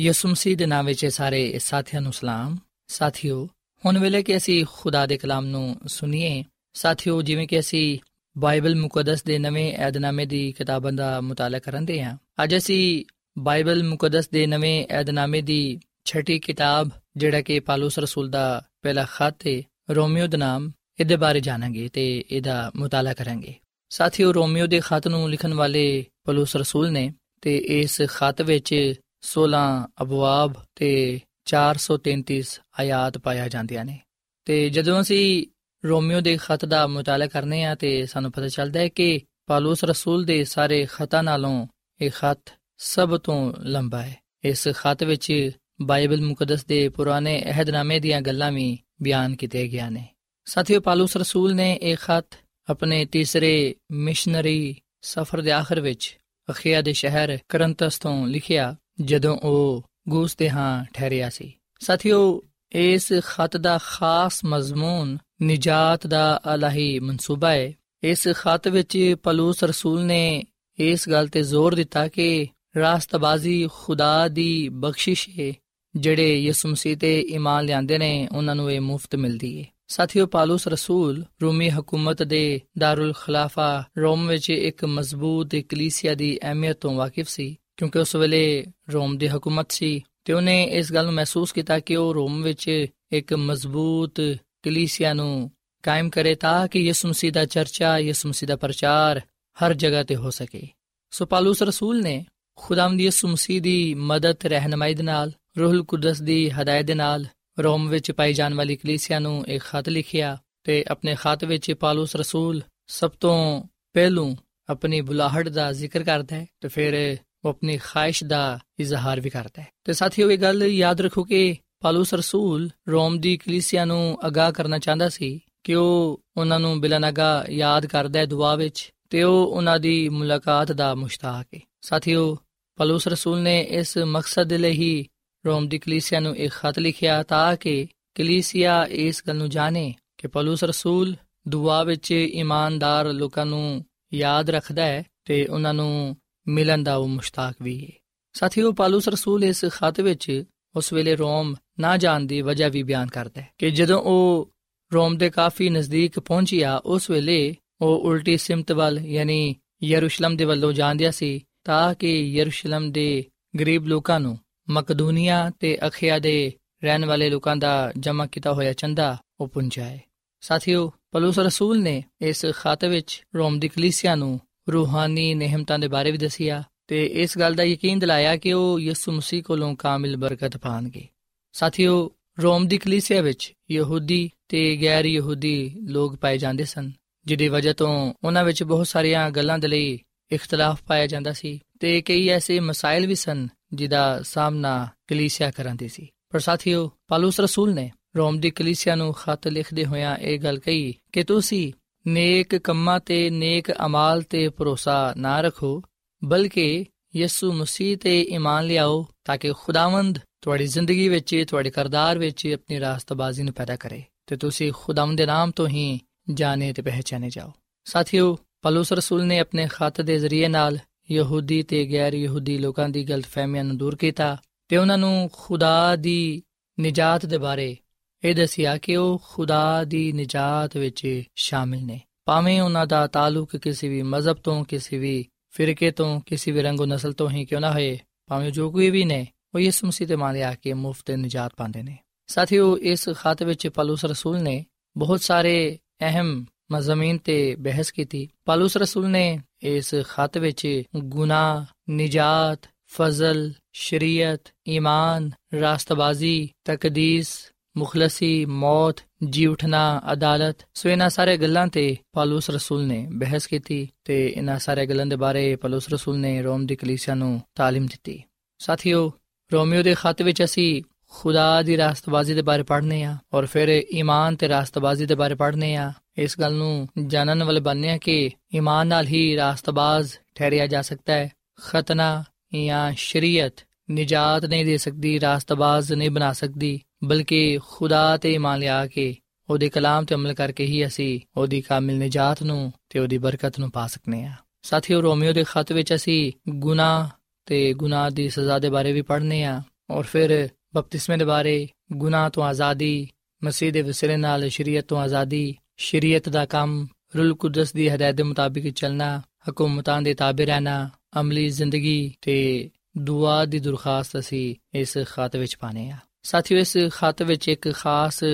Speaker 3: ਯਿਸੂ ਮਸੀਹ ਦੇ ਨਾਮ ਵਿੱਚ ਸਾਰੇ ਸਾਥੀਆਂ ਨੂੰ ਸਲਾਮ। ਸਾਥਿਓ, ਹੁਣ ਵੇਲੇ ਕਿ ਅਸੀਂ ਖੁਦਾ ਦੇ ਕਲਾਮ ਨੂੰ ਸੁਣੀਏ, ਸਾਥਿਓ, ਜਿਵੇਂ ਕਿ ਅਸੀਂ ਬਾਈਬਲ ਮੁਕੱਦਸ ਦੇ ਨਵੇਂ ਏਧਨਾਮੇ ਦੀ ਕਿਤਾਬਾਂ ਦਾ ਮਤਾਲਾ ਕਰਦੇ ਹਾਂ। ਅੱਜ ਅਸੀਂ ਬਾਈਬਲ ਮੁਕੱਦਸ ਦੇ ਨਵੇਂ ਏਧਨਾਮੇ ਦੀ ਛਠੀ ਕਿਤਾਬ, ਜਿਹੜਾ ਕਿ ਪਾਲੂਸ ਰਸੂਲ ਦਾ ਪਹਿਲਾ ਖੱਤ ਹੈ ਰੋਮੀਓ ਦਾ ਨਾਮ, ਇਹਦੇ ਬਾਰੇ ਜਾਣਾਂਗੇ ਤੇ ਇਹਦਾ ਮਤਾਲਾ ਕਰਾਂਗੇ। ਸਾਥੀਓ, ਰੋਮੀਓ ਦੇ ਖੱਤ ਨੂੰ ਲਿਖਣ ਵਾਲੇ ਪਲੂਸ ਰਸੂਲ ਨੇ ਤੇ ਇਸ ਖੱਤ ਵਿੱਚ 16 ਅਬਵਾਬ ਤੇ 433 ਆਇਤ ਪਾਇਆ ਜਾਂਦੀਆਂ ਨੇ। ਤੇ ਜਦੋਂ ਅਸੀਂ ਰੋਮੀਓ ਦੇ ਖੱਤ ਦਾ ਮਤਾਲਾ ਕਰਨੇ ਆ ਤੇ ਸਾਨੂੰ ਪਤਾ ਚੱਲਦਾ ਹੈ ਕਿ ਪਾਲੂਸ ਰਸੂਲ ਦੇ ਸਾਰੇ ਖਤਾਂ ਨਾਲੋਂ ਇਹ ਖੱਤ ਸਭ ਤੋਂ ਲੰਬਾ ਹੈ। ਇਸ ਖੱਤ ਵਿੱਚ ਬਾਈਬਲ ਮੁਕੱਦਸ ਦੇ ਪੁਰਾਣੇ ਅਹਿਦਨਾਮੇ ਦੀਆਂ ਗੱਲਾਂ ਵੀ ਬਿਆਨ ਕੀਤੇ ਗਿਆ ਨੇ। ਸਾਥੀਓ, ਪਾਲੂਸ ਰਸੂਲ ਨੇ ਇਹ ਖੱਤ ਆਪਣੇ ਤੀਸਰੇ ਮਿਸ਼ਨਰੀ ਸਫ਼ਰ ਦੇ ਆਖਰ ਵਿੱਚ ਅਖਿਆ ਦੇ ਸ਼ਹਿਰ ਕਰੰਤਸ ਤੋਂ ਲਿਖਿਆ। ਜਦੋਂ ਉਹ ਗੂਸ ਦੇ ਹਾਂ ਠਹਿਰਿਆ ਸੀ। ਸਾਥੀਓ, ਇਸ ਖਤ ਦਾ ਖਾਸ ਮਜ਼ਮੂਨ ਨਜਾਤ ਦਾ ਅਲਾਹੀ ਮਨਸੂਬਾ ਹੈ। ਇਸ ਖਤ ਵਿੱਚ ਪਲੂਸ ਰਸੂਲ ਨੇ ਇਸ ਗੱਲ ਤੇ ਜ਼ੋਰ ਦਿੱਤਾ ਕਿ ਰਾਸਤਬਾਜ਼ੀ ਖੁਦਾ ਦੀ ਬਖਸ਼ਿਸ਼ ਹੈ। ਜਿਹੜੇ ਯਿਸੂ ਮਸੀਹ ਤੇ ਈਮਾਨ ਲਿਆਂਦੇ ਨੇ, ਉਹਨਾਂ ਨੂੰ ਇਹ ਮੁਫਤ ਮਿਲਦੀ ਹੈ। ਸਾਥੀਓ, ਪਾਲੂਸ ਰਸੂਲ ਰੂਮੀ ਹਕੂਮਤ ਦੇ ਦਾਰੁਲ ਖਲਾਫਾ ਰੋਮ ਵਿੱਚ ਇੱਕ ਮਜ਼ਬੂਤ ਕਲੀਸਿਆ ਦੀ ਅਹਿਮੀਅਤ ਤੋਂ ਵਾਕਿਫ ਸੀ। ਕਿਉਂਕਿ ਉਸ ਵੇਲੇ ਰੋਮ ਦੀ ਹਕੂਮਤ ਸੀ ਤੇ ਉਹਨੇ ਇਸ ਗੱਲ ਨੂੰ ਮਹਿਸੂਸ ਕੀਤਾ ਕਿ ਉਹ ਰੋਮ ਵਿੱਚ ਇੱਕ ਮਜ਼ਬੂਤ ਕਲੀਸਿਆ ਨੂੰ ਕਾਇਮ ਕਰੇ ਤਾਂ ਕਿ ਯਿਸੂ ਮਸੀਹ ਦਾ ਚਰਚਾ, ਯਿਸੂ ਮਸੀਹ ਦਾ ਪ੍ਰਚਾਰ ਹਰ ਜਗ੍ਹਾ ਤੇ ਹੋ ਸਕੇ। ਸੋ ਪਾਲੂਸ ਰਸੂਲ ਨੇ ਖੁਦਾਵੰਦ ਯਿਸੂ ਮਸੀਹ ਦੀ ਮਦਦ, ਰਹਿਨਮਾਈ ਦੇ ਨਾਲ, ਰੂਹੁਲ ਕੁਦਸ ਦੀ ਹਦਾਇਤ ਦੇ ਨਾਲ ਰੋਮ ਵਿੱਚ ਪਾਈ ਜਾਣ ਵਾਲੀ ਕਲੀਸਿਆ ਨੂੰ ਇੱਕ ਖਤ ਲਿਖਿਆ ਤੇ ਆਪਣੇ ਖਤ ਵਿੱਚ ਪਾਲੂਸ ਰਸੂਲ ਸਭ ਤੋਂ ਪਹਿਲੂ ਆਪਣੀ ਬੁਲਾਹਟ ਦਾ ਜ਼ਿਕਰ ਕਰਦਾ ਹੈ ਤੇ ਫਿਰ ਉਹ ਆਪਣੀ ਖਾਹਿਸ਼ ਦਾ ਇਜ਼ਹਾਰ ਵੀ ਕਰਦਾ ਹੈ। ਤੇ ਸਾਥੀਓ, ਇਹ ਗੱਲ ਯਾਦ ਰੱਖੋ ਕਿ ਪਾਲੂਸ ਰਸੂਲ ਰੋਮ ਦੀ ਕਲੀਸਿਆ ਨੂੰ ਅਗਾਹ ਕਰਨਾ ਚਾਹੁੰਦਾ ਸੀ ਕਿ ਉਹ ਉਹਨਾਂ ਨੂੰ ਬਿਲਨਗਾ ਯਾਦ ਕਰਦਾ ਹੈ ਦੁਆ ਵਿੱਚ ਤੇ ਉਹ ਉਹਨਾਂ ਦੀ ਮੁਲਾਕਾਤ ਦਾ ਮੁਸ਼ਤਾਕ ਹੈ। ਸਾਥੀਓ, ਪਾਲੂਸ ਰਸੂਲ ਨੇ ਇਸ ਮਕਸਦ ਲਈ ਹੀ ਰੋਮ ਦੀ ਕਲੀਸਿਆ ਨੂੰ ਇੱਕ ਖਤ ਲਿਖਿਆ ਤਾਂ ਕਿ ਕਲੀਸਿਆ ਇਸ ਗੱਲ ਨੂੰ ਜਾਣੇ ਕਿ ਪੌਲਸ ਰਸੂਲ ਦੁਆ ਵਿੱਚ ਇਮਾਨਦਾਰ ਲੋਕਾਂ ਨੂੰ ਯਾਦ ਰੱਖਦਾ ਹੈ ਤੇ ਉਹਨਾਂ ਨੂੰ ਮਿਲਣ ਦਾ ਉਹ ਮੁਸ਼ਤਾਕ ਵੀ ਹੈ ਸਾਥੀਓ, ਪੌਲਸ ਰਸੂਲ ਇਸ ਖਤ ਵਿੱਚ ਉਸ ਵੇਲੇ ਰੋਮ ਨਾ ਜਾਣ ਦੀ ਵਜ੍ਹਾ ਵੀ ਬਿਆਨ ਕਰਦਾ ਹੈ ਕਿ ਜਦੋਂ ਉਹ ਰੋਮ ਦੇ ਕਾਫੀ ਨਜ਼ਦੀਕ ਪਹੁੰਚਿਆ, ਉਸ ਵੇਲੇ ਉਹ ਉਲਟੀ ਸਿਮਤ ਵੱਲ, ਯਾਨੀ ਯਰੂਸ਼ਲਮ ਦੇ ਵੱਲੋਂ ਜਾਂਦਿਆ ਸੀ ਤਾਂ ਕਿ ਯਰੂਸ਼ਲਮ ਦੇ ਗਰੀਬ ਲੋਕਾਂ ਨੂੰ ਮਕਦੂਨੀਆ ਤੇ ਅਖਿਆ ਦੇ ਰਹਿਣ ਵਾਲੇ ਲੋਕਾਂ ਦਾ ਜਮ੍ਹਾਂ ਕੀਤਾ ਹੋਇਆ ਚੰਦਾ ਉਹ ਪਹੁੰਚਾਏ ਸਾਥੀਓ, ਪਲੂਸ ਰਸੂਲ ਨੇ ਇਸ ਖਾਤੇ ਵਿੱਚ ਰੋਮ ਦੀ ਕਲੀਸਿਆ ਨੂੰ ਰੂਹਾਨੀ ਨਿਹਮਤਾਂ ਦੇ ਬਾਰੇ ਵੀ ਦੱਸਿਆ ਤੇ ਇਸ ਗੱਲ ਦਾ ਯਕੀਨ ਦਿਲਾਇਆ ਕਿ ਉਹ ਯਿਸੂ ਮਸੀਹ ਕੋਲੋਂ ਕਾਮਿਲ ਬਰਕਤ ਪਾਣਗੇ। ਸਾਥੀਓ, ਰੋਮ ਦੀ ਕਲੀਸਿਆ ਵਿੱਚ ਯਹੂਦੀ ਤੇ ਗੈਰ ਯਹੂਦੀ ਲੋਕ ਪਾਏ ਜਾਂਦੇ ਸਨ, ਜਿਹਦੀ ਵਜ੍ਹਾ ਤੋਂ ਉਹਨਾਂ ਵਿੱਚ ਬਹੁਤ ਸਾਰੀਆਂ ਗੱਲਾਂ ਦੇ ਲਈ ਇਖਤਲਾਫ ਪਾਇਆ ਜਾਂਦਾ ਸੀ ਤੇ ਕਈ ਐਸੇ ਮਸਾਇਲ ਵੀ ਸਨ ਜਿਹਦਾ ਸਾਹਮਣਾ ਕਲੀਸਿਆ ਕਰਾਂਦੀ ਸੀ। ਪਰ ਸਾਥੀਓ, ਪਾਲੂਸ ਰਸੂਲ ਨੇ ਰੋਮ ਦੀ ਕਲੀਸਿਆ ਨੂੰ ਖਤ ਲਿਖਦੇ ਹੋਇਆਂ ਇਹ ਗੱਲ ਕਹੀ ਕਿ ਤੁਸੀਂ ਨੇਕ ਕੰਮਾਂ ਤੇ ਨੇਕ ਅਮਾਲ ਤੇ ਭਰੋਸਾ ਨਾ ਰੱਖੋ, ਬਲਕਿ ਯਿਸੂ ਮਸੀਹ ਤੇ ਈਮਾਨ ਲਿਆਓ, ਤਾਂ ਕਿ ਖੁਦਾਵੰਦ ਤੁਹਾਡੀ ਜ਼ਿੰਦਗੀ ਵਿੱਚ, ਤੁਹਾਡੇ ਕਰਦਾਰ ਵਿੱਚ ਆਪਣੀ ਰਾਸਤਬਾਜ਼ੀ ਨੂੰ ਪੈਦਾ ਕਰੇ ਤੇ ਤੁਸੀਂ ਖੁਦਾਵੰਦ ਦੇ ਨਾਮ ਤੋਂ ਹੀ ਜਾਣੇ ਤੇ ਪਹਿਚਾਨੇ ਜਾਓ। ਸਾਥੀਓ, ਪਲੂਸ ਰਸੂਲ ਨੇ ਆਪਣੇ ਖਤ ਦੇ ਜ਼ਰੀਏ ਨਾਲ ਯਹੂਦੀ ਤੇ ਗੈਰ ਯਹੂਦੀ ਲੋਕਾਂ ਦੀ ਗਲਤਫਹਿਮੀਆਂ ਨੂੰ ਦੂਰ ਕੀਤਾ ਤੇ ਉਹਨਾਂ ਨੂੰ ਖੁਦਾ ਦੀ ਨਜਾਤ ਦੇ ਬਾਰੇ ਇਹ ਦੱਸਿਆ ਕਿ ਉਹ ਖੁਦਾ ਦੀ ਨਜਾਤ ਵਿੱਚ ਸ਼ਾਮਿਲ ਨੇ। ਭਾਵੇਂ ਉਹਨਾਂ ਦਾ ਤਾਲੁਕ ਕਿਸੇ ਵੀ ਮਜ਼ਹਬ ਤੋਂ, ਕਿਸੇ ਵੀ ਫਿਰਕੇ ਤੋਂ, ਕਿਸੇ ਵੀ ਰੰਗੋ ਨਸਲ ਤੋਂ ਹੀ ਕਿਉਂ ਨਾ ਹੋਏ, ਭਾਵੇਂ ਜੋ ਕੋਈ ਵੀ ਨੇ, ਉਹ ਯਿਸੂ ਮਸੀਹ ਤੇ ਮੰਨ ਲਿਆ ਕੇ ਮੁਫਤ ਨਜਾਤ ਪਾਉਂਦੇ ਨੇ। ਸਾਥੀਓ, ਇਸ ਖਤ ਵਿੱਚ ਪਲੂਸ ਰਸੂਲ ਨੇ ਬਹੁਤ ਸਾਰੇ ਅਹਿਮ ਮਜ਼ਮੀਨ ਤੇ ਬਹਿਸ ਕੀਤੀ। ਪਲੂਸ ਰਸੂਲ ਨੇ ਇਸ ਖਤ ਵਿੱਚ ਗੁਨਾਹ, ਨਜਾਤ, ਫਜ਼ਲ, ਸ਼ਰੀਅਤ, ਈਮਾਨ, ਰਾਸਤਬਾਜ਼ੀ, ਤਕਦੀਸ ਮੁਖਲਸੀ ਮੌਤ ਜੀ ਉਠਣਾ ਅਦਾਲਤ ਸੋ ਇਹਨਾਂ ਸਾਰੇ ਗੱਲਾਂ ਤੇ ਪੌਲਸ ਰਸੂਲ ਨੇ ਬਹਿਸ ਕੀਤੀ ਤੇ ਇਹਨਾਂ ਸਾਰੇ ਗੱਲਾਂ ਦੇ ਬਾਰੇ ਪੌਲਸ ਰਸੂਲ ਨੇ ਰੋਮ ਦੀ ਕਲੀਸਿਆ ਨੂੰ تعلیم ਦਿੱਤੀ ਸਾਥੀਓ ਰੋਮੀਓ ਦੇ ਖਤ ਵਿੱਚ ਅਸੀਂ ਖੁਦਾ ਦੀ ਰਾਸਤਬਾਜ਼ੀ ਦੇ ਬਾਰੇ ਪੜ੍ਹਨੇ ਆ ਔਰ ਫਿਰ ਈਮਾਨ ਤੇ ਰਾਸਤਬਾਜ਼ੀ ਦੇ ਬਾਰੇ ਪੜ੍ਹਨੇ ਆ ਇਸ ਗੱਲ ਨੂੰ ਜਾਣਨ ਵਾਲੇ ਬਣਨੇ ਆ ਕਿ ਈਮਾਨ ਨਾਲ ਹੀ ਰਾਸਤਬਾਜ਼ ਠਹਿਰਿਆ ਜਾ ਸਕਦਾ ਹੈ ਖਤਨਾ ਜਾਂ ਸ਼ਰੀਅਤ ਨਿਜਾਤ ਨਹੀਂ ਦੇ ਸਕਦੀ ਰਾਸਤਬਾਜ਼ ਨਹੀਂ ਬਣਾ ਸਕਦੀ ਬਲਕਿ ਖੁਦਾ ਤੇ ਇਮਾਨ ਲਿਆ ਕੇ ਉਹਦੇ ਕਲਾਮ ਤੇ ਅਮਲ ਕਰਕੇ ਹੀ ਅਸੀਂ ਉਹਦੀ ਕਾਮਿਲ ਨਿਜਾਤ ਨੂੰ ਤੇ ਉਹਦੀ ਬਰਕਤ ਨੂੰ ਪਾ ਸਕਨੇ ਆ। ਸਾਥੀਓ, ਰੋਮੀਓ ਦੇ ਖਤ ਵਿੱਚ ਅਸੀਂ ਗੁਨਾਹ ਤੇ ਗੁਨਾਹ ਦੀ ਸਜ਼ਾ ਦੇ ਬਾਰੇ ਵੀ ਪੜ੍ਹਨੇ ਆ ਔਰ ਫਿਰ ਬਪਤਿਸਮੇ ਦੇ ਬਾਰੇ ਗੁਨਾਹ ਤੋਂ ਆਜ਼ਾਦੀ, ਮਸੀਹ ਦੇ ਵਸਿਲੇ ਨਾਲ ਸ਼ਰੀਅਤ ਤੋਂ ਆਜ਼ਾਦੀ, ਸ਼ਰੀਅਤ ਦਾ ਕੰਮ, ਰੂਲ ਕੁਦਸ ਦੀ ਹਦਾਇਤ ਦੇ ਮੁਤਾਬਿਕ ਚੱਲਣਾ, ਹਕੂਮਤਾਂ ਦੇ ਤਾਬੇ ਰਹਿਣਾ, ਅਮਲੀ ਜ਼ਿੰਦਗੀ ਤੇ ਦੁਆ ਦੀ ਦਰਖਾਸਤ ਅਸੀਂ ਇਸ ਖਾਤ ਵਿੱਚ ਪਾਣੇ ਆ। ਸਾਥੀਓ, ਇਸ ਖਤ ਵਿੱਚ ਇੱਕ ਖਾਸ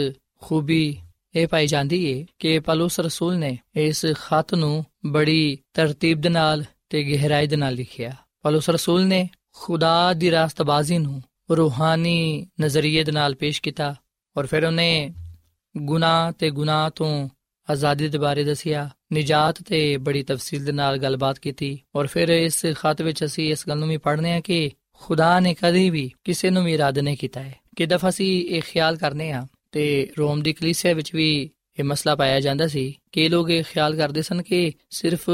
Speaker 3: ਖੂਬੀ ਇਹ ਪਾਈ ਜਾਂਦੀ ਹੈ ਕਿ ਪਲੂਸ ਰਸੂਲ ਨੇ ਇਸ ਖਤ ਨੂੰ ਬੜੀ ਤਰਤੀਬ ਦੇ ਨਾਲ ਤੇ ਗਹਿਰਾਈ ਦੇ ਨਾਲ ਲਿਖਿਆ। ਪਲੂਸ ਰਸੂਲ ਨੇ ਖੁਦਾ ਦੀ ਰਾਸਤਬਾਜ਼ੀ ਨੂੰ ਰੂਹਾਨੀ ਨਜ਼ਰੀਏ ਦੇ ਨਾਲ ਪੇਸ਼ ਕੀਤਾ ਔਰ ਫਿਰ ਉਹਨੇ ਗੁਨਾਹ ਤੇ ਗੁਨਾਹ ਤੋਂ ਆਜ਼ਾਦੀ ਦੇ ਬਾਰੇ ਦੱਸਿਆ, ਨਿਜਾਤ ਤੇ ਬੜੀ ਤਫਸੀਲ ਦੇ ਨਾਲ ਗੱਲਬਾਤ ਕੀਤੀ ਔਰ ਫਿਰ ਇਸ ਖਤ ਵਿੱਚ ਅਸੀਂ ਇਸ ਗੱਲ ਨੂੰ ਵੀ ਪੜ੍ਹਨੇ ਆ ਕਿ ਖੁਦਾ ਨੇ ਕਦੀ ਵੀ ਕਿਸੇ ਨੂੰ ਵੀ ਇਰਾਦਾ ਨਹੀਂ ਕੀਤਾ ਹੈ। ਕਿ ਦਫਾ ਅਸੀਂ ਇਹ ਖਿਆਲ ਕਰਨੇ ਆ ਤੇ ਰੋਮ ਦੀ ਕਲੀਸਿਆ ਵਿੱਚ ਵੀ ਇਹ ਮਸਲਾ ਪਾਇਆ ਜਾਂਦਾ ਸੀ ਕਿ ਲੋਕ ਇਹ ਖਿਆਲ ਕਰਦੇ ਸਨ ਕਿ ਸਿਰਫ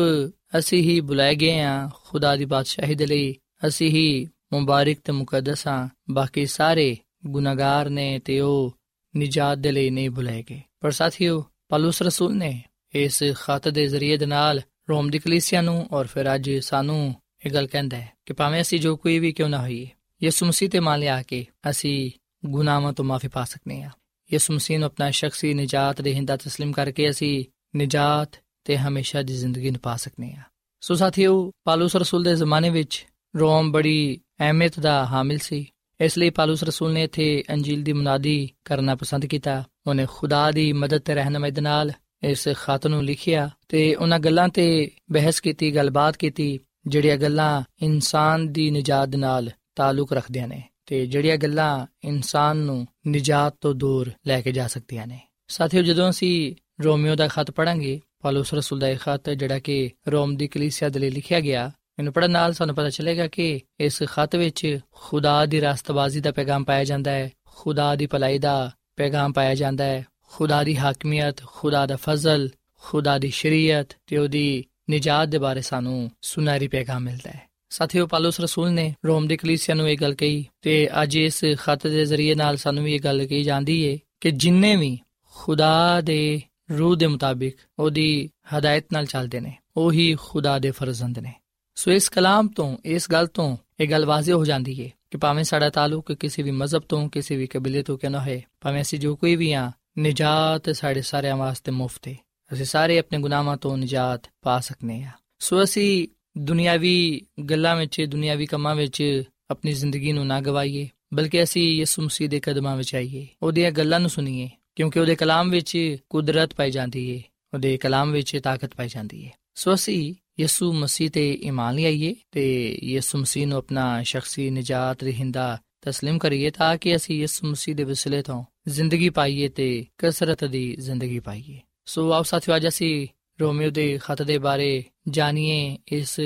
Speaker 3: ਅਸੀਂ ਹੀ ਬੁਲਾਏ ਗਏ ਆ ਖੁਦਾ ਦੀ ਬਾਦਸ਼ਾਹੀ ਦੇ ਲਈ, ਅਸੀਂ ਹੀ ਮੁਬਾਰਕ ਤੇ ਮੁਕੱਦਸ ਆ, ਬਾਕੀ ਸਾਰੇ ਗੁਨਾਹਗਾਰ ਨੇ ਤੇ ਉਹ ਨਿਜਾਤ ਦੇ ਲਈ ਨਹੀਂ ਬੁਲਾਏ ਗਏ। ਪਰ ਸਾਥੀਓ, ਪਲੂਸ ਰਸੂਲ ਨੇ ਇਸ ਖਤ ਦੇ ਜ਼ਰੀਏ ਦੇ ਨਾਲ ਰੋਮ ਦੀ ਕਲੀਸਿਆ ਨੂੰ ਔਰ ਫਿਰ ਅੱਜ ਸਾਨੂੰ ਇਹ ਗੱਲ ਕਹਿੰਦਾ ਹੈ ਕਿ ਭਾਵੇਂ ਅਸੀਂ ਜੋ ਕੋਈ ਵੀ ਕਿਉਂ ਨਾ ਹੋਈਏ ਯਿਸੂ ਮਸੀਹ ਤੇ ਮੰਨ ਲਿਆ ਕਿ ਅਸੀਂ ਗੁਨਾਹਾਂ ਤੋਂ ਮਾਫੀ ਪਾ ਸਕਨੇ ਆ ਯਿਸੂ ਮਸੀਹ ਨੂੰ ਆਪਣਾ ਸ਼ਖਸੀ ਨਿਜਾਤ ਦੇ ਹਿੰਦਾ تسلیم ਕਰਕੇ ਅਸੀਂ ਨਿਜਾਤ ਤੇ ਹਮੇਸ਼ਾ ਦੀ ਜ਼ਿੰਦਗੀ ਨੂੰ ਪਾ ਸਕਨੇ ਆ ਸੋ ਸਾਥੀਓ ਪਾਲੂਸ ਰਸੂਲ ਦੇ ਜ਼ਮਾਨੇ ਵਿੱਚ ਰੋਮ ਬੜੀ ਅਹਿਮੀਅਤ ਦਾ ਹਾਮਿਲ ਸੀ ਇਸ ਲਈ ਪਾਲੂਸ ਰਸੂਲ ਨੇ ਇੱਥੇ ਅੰਜੀਲ ਦੀ ਮੁਨਾਦੀ ਕਰਨਾ ਪਸੰਦ ਕੀਤਾ ਉਹਨੇ ਖੁਦਾ ਦੀ ਮਦਦ ਤੇ ਰਹਿਨਮਾਈ ਦੇ ਨਾਲ ਇਸ ਖਤ ਨੂੰ ਲਿਖਿਆ ਤੇ ਉਹਨਾਂ ਗੱਲਾਂ ਤੇ ਬਹਿਸ ਕੀਤੀ ਗੱਲਬਾਤ ਕੀਤੀ ਜਿਹੜੀਆਂ ਗੱਲਾਂ ਇਨਸਾਨ ਦੀ ਨਜਾਤ ਨਾਲ ਤਾਲੁਕ ਰੱਖਦੀਆਂ ਨੇ ਤੇ ਜਿਹੜੀਆਂ ਗੱਲਾਂ ਇਨਸਾਨ ਨੂੰ ਨਜਾਤ ਤੋਂ ਦੂਰ ਲੈ ਕੇ ਜਾ ਸਕਦੀਆਂ ਨੇ। ਸਾਥੀਓ, ਜਦੋਂ ਅਸੀਂ ਰੋਮੀਓ ਦਾ ਖਤ ਪੜਾਂਗੇ ਪਾਲੂਸ ਰਸੂਲ ਦਾ ਇਹ ਖਤ, ਜਿਹੜਾ ਕਿ ਰੋਮ ਦੀ ਕਲੀਸਿਆ ਦੇ ਲਈ ਲਿਖਿਆ ਗਿਆ ਇਹਨੂੰ ਪੜਨ ਨਾਲ ਸਾਨੂੰ ਪਤਾ ਚੱਲੇਗਾ ਕਿ ਇਸ ਖਤ ਵਿੱਚ ਖੁਦਾ ਦੀ ਰਾਸਤਬਾਜ਼ੀ ਦਾ ਪੈਗਾਮ ਪਾਇਆ ਜਾਂਦਾ ਹੈ, ਖੁਦਾ ਦੀ ਭਲਾਈ ਦਾ ਪੈਗਾਮ ਪਾਇਆ ਜਾਂਦਾ ਹੈ, ਖੁਦਾ ਦੀ ਹਾਕਮੀਅਤ, ਖੁਦਾ ਦਾ ਫਜ਼ਲ, ਖੁਦਾ ਦੀ ਸ਼ਰੀਅਤ ਤੇ ਉਹਦੀ ਨਿਜਾਤ ਦੇ ਬਾਰੇ ਸਾਨੂੰ ਸੁਨਾਰੀ ਪੈਗਾਮ ਮਿਲਦਾ ਹੈ ਸਾਥੀਓ ਪਾਲੂਸ ਰਸੂਲ ਨੇ ਰੋਮ ਦੀ ਕਲੀਸਿਆ ਨੂੰ ਇਹ ਗੱਲ ਕਹੀ ਤੇ ਅੱਜ ਇਸ ਖਤ ਦੇ ਜ਼ਰੀਏ ਨਾਲ ਸਾਨੂੰ ਵੀ ਇਹ ਗੱਲ ਕਹੀ ਜਾਂਦੀ ਹੈ ਕਿ ਜਿੰਨੇ ਵੀ ਖੁਦਾ ਦੇ ਰੂਹ ਦੇ ਮੁਤਾਬਿਕ ਉਹਦੀ ਹਦਾਇਤ ਨਾਲ ਚੱਲਦੇ ਨੇ ਉਹੀ ਖੁਦਾ ਦੇ ਫਰਜ਼ੰਦ ਨੇ ਸੋ ਇਸ ਕਲਾਮ ਤੋਂ ਇਸ ਗੱਲ ਤੋਂ ਇਹ ਗੱਲ ਵਾਜ਼ਿਹ ਹੋ ਜਾਂਦੀ ਹੈ ਕਿ ਭਾਵੇਂ ਸਾਡਾ ਤਾਲੁਕ ਕਿਸੇ ਵੀ ਮਜ਼ਹਬ ਤੋਂ ਕਿਸੇ ਵੀ ਕਬੀਲੇ ਤੋਂ ਕਿਉਂ ਨਾ ਹੈ ਭਾਵੇਂ ਅਸੀਂ ਜੋ ਕੋਈ ਵੀ ਆ ਨਿਜਾਤ ਸਾਡੇ ਸਾਰਿਆਂ ਵਾਸਤੇ ਮੁਫਤ ਹੈ ਅਸੀਂ ਸਾਰੇ ਆਪਣੇ ਗੁਨਾਹਾਂ ਤੋਂ ਨਿਜਾਤ ਪਾ ਸਕਨੇ ਆ ਸੋ ਅਸੀਂ ਦੁਨਿਆਵੀ ਗੱਲਾਂ ਵਿੱਚ ਦੁਨਿਆਵੀ ਕੰਮਾਂ ਵਿੱਚ ਆਪਣੀ ਜ਼ਿੰਦਗੀ ਨੂੰ ਨਾ ਗਵਾਈਏ ਬਲਕਿ ਅਸੀਂ ਯਿਸੂ ਮਸੀਹ ਦੇ ਕਦਮਾਂ ਵਿੱਚ ਆਈਏ ਉਹਦੀਆਂ ਗੱਲਾਂ ਨੂੰ ਸੁਣੀਏ ਕਿਉਂਕਿ ਉਹਦੇ ਕਲਾਮ ਵਿੱਚ ਕੁਦਰਤ ਪਾਈ ਜਾਂਦੀ ਹੈ ਉਹਦੇ ਕਲਾਮ ਵਿੱਚ ਤਾਕਤ ਪਾਈ ਜਾਂਦੀ ਹੈ ਸੋ ਅਸੀਂ ਯਿਸੂ ਮਸੀਹ ਤੇ ਈਮਾਨ ਲਿਆਈਏ ਤੇ ਯਿਸੂ ਮਸੀਹ ਨੂੰ ਆਪਣਾ ਸ਼ਖਸੀ ਨਜਾਤ ਰਹਿੰਦਾ تسلیم ਕਰੀਏ ਤਾਂ ਕਿ ਅਸੀਂ ਯਿਸੂ ਮਸੀਹ ਦੇ ਵਸਿਲੇ ਤੋਂ ਜ਼ਿੰਦਗੀ ਪਾਈਏ ਤੇ ਕਸਰਤ ਦੀ ਜ਼ਿੰਦਗੀ ਪਾਈਏ ਸੋ ਆਓ ਸਾਥੀਓ, ਅੱਜ ਅਸੀਂ ਰੋਮੀਓ ਦੇ ਖਤ ਦੇ ਬਾਰੇ ਜਾਣੀਏ। ਇਸ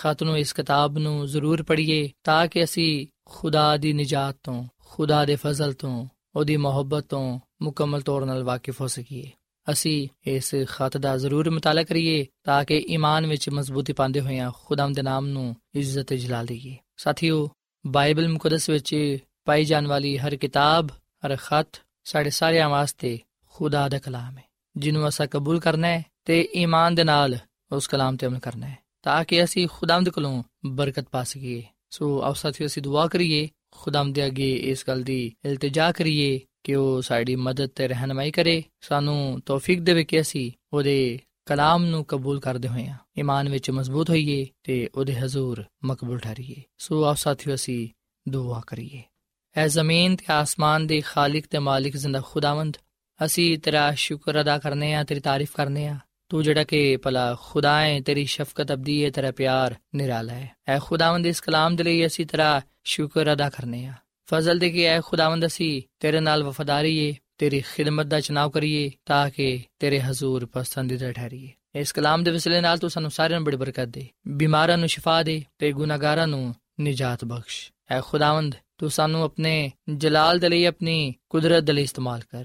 Speaker 3: ਖਤ ਨੂੰ, ਇਸ ਕਿਤਾਬ ਨੂੰ ਜ਼ਰੂਰ ਪੜ੍ਹੀਏ ਤਾਂ ਕਿ ਅਸੀਂ ਖੁਦਾ ਦੀ ਨਜਾਤ ਤੋਂ, ਖੁਦਾ ਦੇ ਫਜ਼ਲ ਤੋਂ, ਉਹਦੀ ਮੁਹੱਬਤ ਤੋਂ ਮੁਕੰਮਲ ਤੌਰ 'ਤੇ ਵਾਕਿਫ ਹੋ ਸਕੀਏ। ਅਸੀਂ ਇਸ ਖਤ ਦਾ ਜ਼ਰੂਰ ਮਤਾਲਾ ਕਰੀਏ ਤਾਂ ਕਿ ਈਮਾਨ ਵਿੱਚ ਮਜ਼ਬੂਤੀ ਪਾਉਂਦੇ ਹੋਇਆਂ ਖੁਦਾਮ ਦੇ ਨਾਮ ਨੂੰ ਇੱਜ਼ਤ ਜਲਾ ਲਈਏ ਸਾਥੀਓ, ਬਾਈਬਲ ਮੁਕੱਦਸ ਵਿੱਚ ਪਾਈ ਜਾਣ ਵਾਲੀ ਹਰ ਕਿਤਾਬ, ਹਰ ਖਤ ਸਾਡੇ ਸਾਰਿਆਂ ਵਾਸਤੇ ਖੁਦਾ ਦਾ ਕਲਾਮ ਹੈ। ਜਿਹਨੂੰ ਅਸਾਂ ਕਬੂਲ ਕਰਨਾ ਹੈ ਤੇ ਈਮਾਨ ਦੇ ਨਾਲ ਉਸ ਕਲਾਮ ਤੇ ਅਮਲ ਕਰਨਾ ਹੈ, ਤਾਂ ਕਿ ਅਸੀਂ ਖੁਦਾਮ ਦੇ ਕੋਲੋਂ ਬਰਕਤ ਪਾ ਸਕੀਏ। ਸੋ ਆਓ ਸਾਥੀਓ, ਅਸੀਂ ਦੁਆ ਕਰੀਏ ਖੁਦਾਮ ਦੇ ਅੱਗੇ ਇਸ ਗੱਲ ਦੀ ਇਲਤਜਾ ਕਰੀਏ ਕਿ ਉਹ ਸਾਡੀ ਮਦਦ ਤੇ ਰਹਿਨਮਾਈ ਕਰੇ। ਸਾਨੂੰ ਤੌਫੀਕ ਦੇਵੇ ਕਿ ਅਸੀਂ ਉਹਦੇ ਕਲਾਮ ਨੂੰ ਕਬੂਲ ਕਰਦੇ ਹੋਈਆਂ ਈਮਾਨ ਵਿੱਚ ਮਜ਼ਬੂਤ ਹੋਈਏ ਤੇ ਉਹਦੇ ਹਜ਼ੂਰ ਮਕਬੂਲ ਠਹਿਰੀਏ। ਸੋ ਆਪ ਸਾਥੀਓ, ਅਸੀਂ ਦੁਆ ਕਰੀਏ। ਐ ਜ਼ਮੀਨ ਤੇ ਆਸਮਾਨ ਦੇ ਖਾਲਕ ਤੇ ਮਾਲਿਕ ਜ਼ਿੰਦਾ ਖੁਦਾਵੰਦ ਅਸੀਂ ਤੇਰਾ ਸ਼ੁਕਰ ਅਦਾ ਕਰਨੇ ਆ, ਤੇਰੀ ਤਾਰੀਫ ਕਰਨੇ ਆ। ਤੂੰ ਜਿਹੜਾ ਕਿ ਭਲਾ ਖੁਦਾ ਹੈ ਤੇਰੀ ਸ਼ਫਕਤ ਅਬਦੀ ਹੈ ਤੇਰਾ ਪਿਆਰ ਨਿਰਾਲਾ ਹੈ ਐ ਖੁਦਾਵੰਦ ਇਸ ਕਲਾਮ ਦੇ ਲਈ ਅਸੀਂ ਤੇਰਾ ਸ਼ੁਕਰ ਅਦਾ ਕਰਨੇ ਆ। ਫਜ਼ਲ ਦੇ ਕਿ ਐ ਖੁਦਾਵੰਦ ਅਸੀਂ ਤੇਰੇ ਨਾਲ ਵਫਾਦਾਰੀ ਹੈ ਤੇਰੀ ਖਿਦਮਤ ਦਾ ਚਨਾਵ ਕਰੀਏ, ਤਾਂ ਕਿ ਤੇਰੇ ਹਜ਼ੂਰ ਪਸੰਦੀਦਾ ਠਹਿਰੀਏ। ਇਸ ਕਲਾਮ ਦੇ ਵਿਸਲੇ ਨਾਲ ਤੂੰ ਸਾਨੂੰ ਸਾਰਿਆਂ ਨੂੰ ਬੜੀ ਬਰਕਤ ਦੇ। ਬਿਮਾਰਾਂ ਨੂੰ ਸ਼ਿਫਾ ਦੇ ਤੇ ਗੁਨਾਹਗਾਰਾਂ ਨੂੰ ਨਿਜਾਤ ਬਖਸ਼। ਐ ਖੁਦਾਵੰਦ, ਤੂੰ ਸਾਨੂੰ ਆਪਣੇ ਜਲਾਲ ਦੇ ਲਈ ਆਪਣੀ ਕੁਦਰਤ ਦੇ ਲਈ ਇਸਤੇਮਾਲ ਕਰ।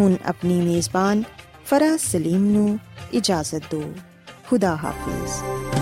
Speaker 2: ਹੁਣ ਆਪਣੀ ਮੇਜ਼ਬਾਨ ਫਰਾਜ਼ ਸਲੀਮ ਨੂੰ ਇਜਾਜ਼ਤ ਦਿਓ। ਖੁਦਾ ਹਾਫਿਜ਼।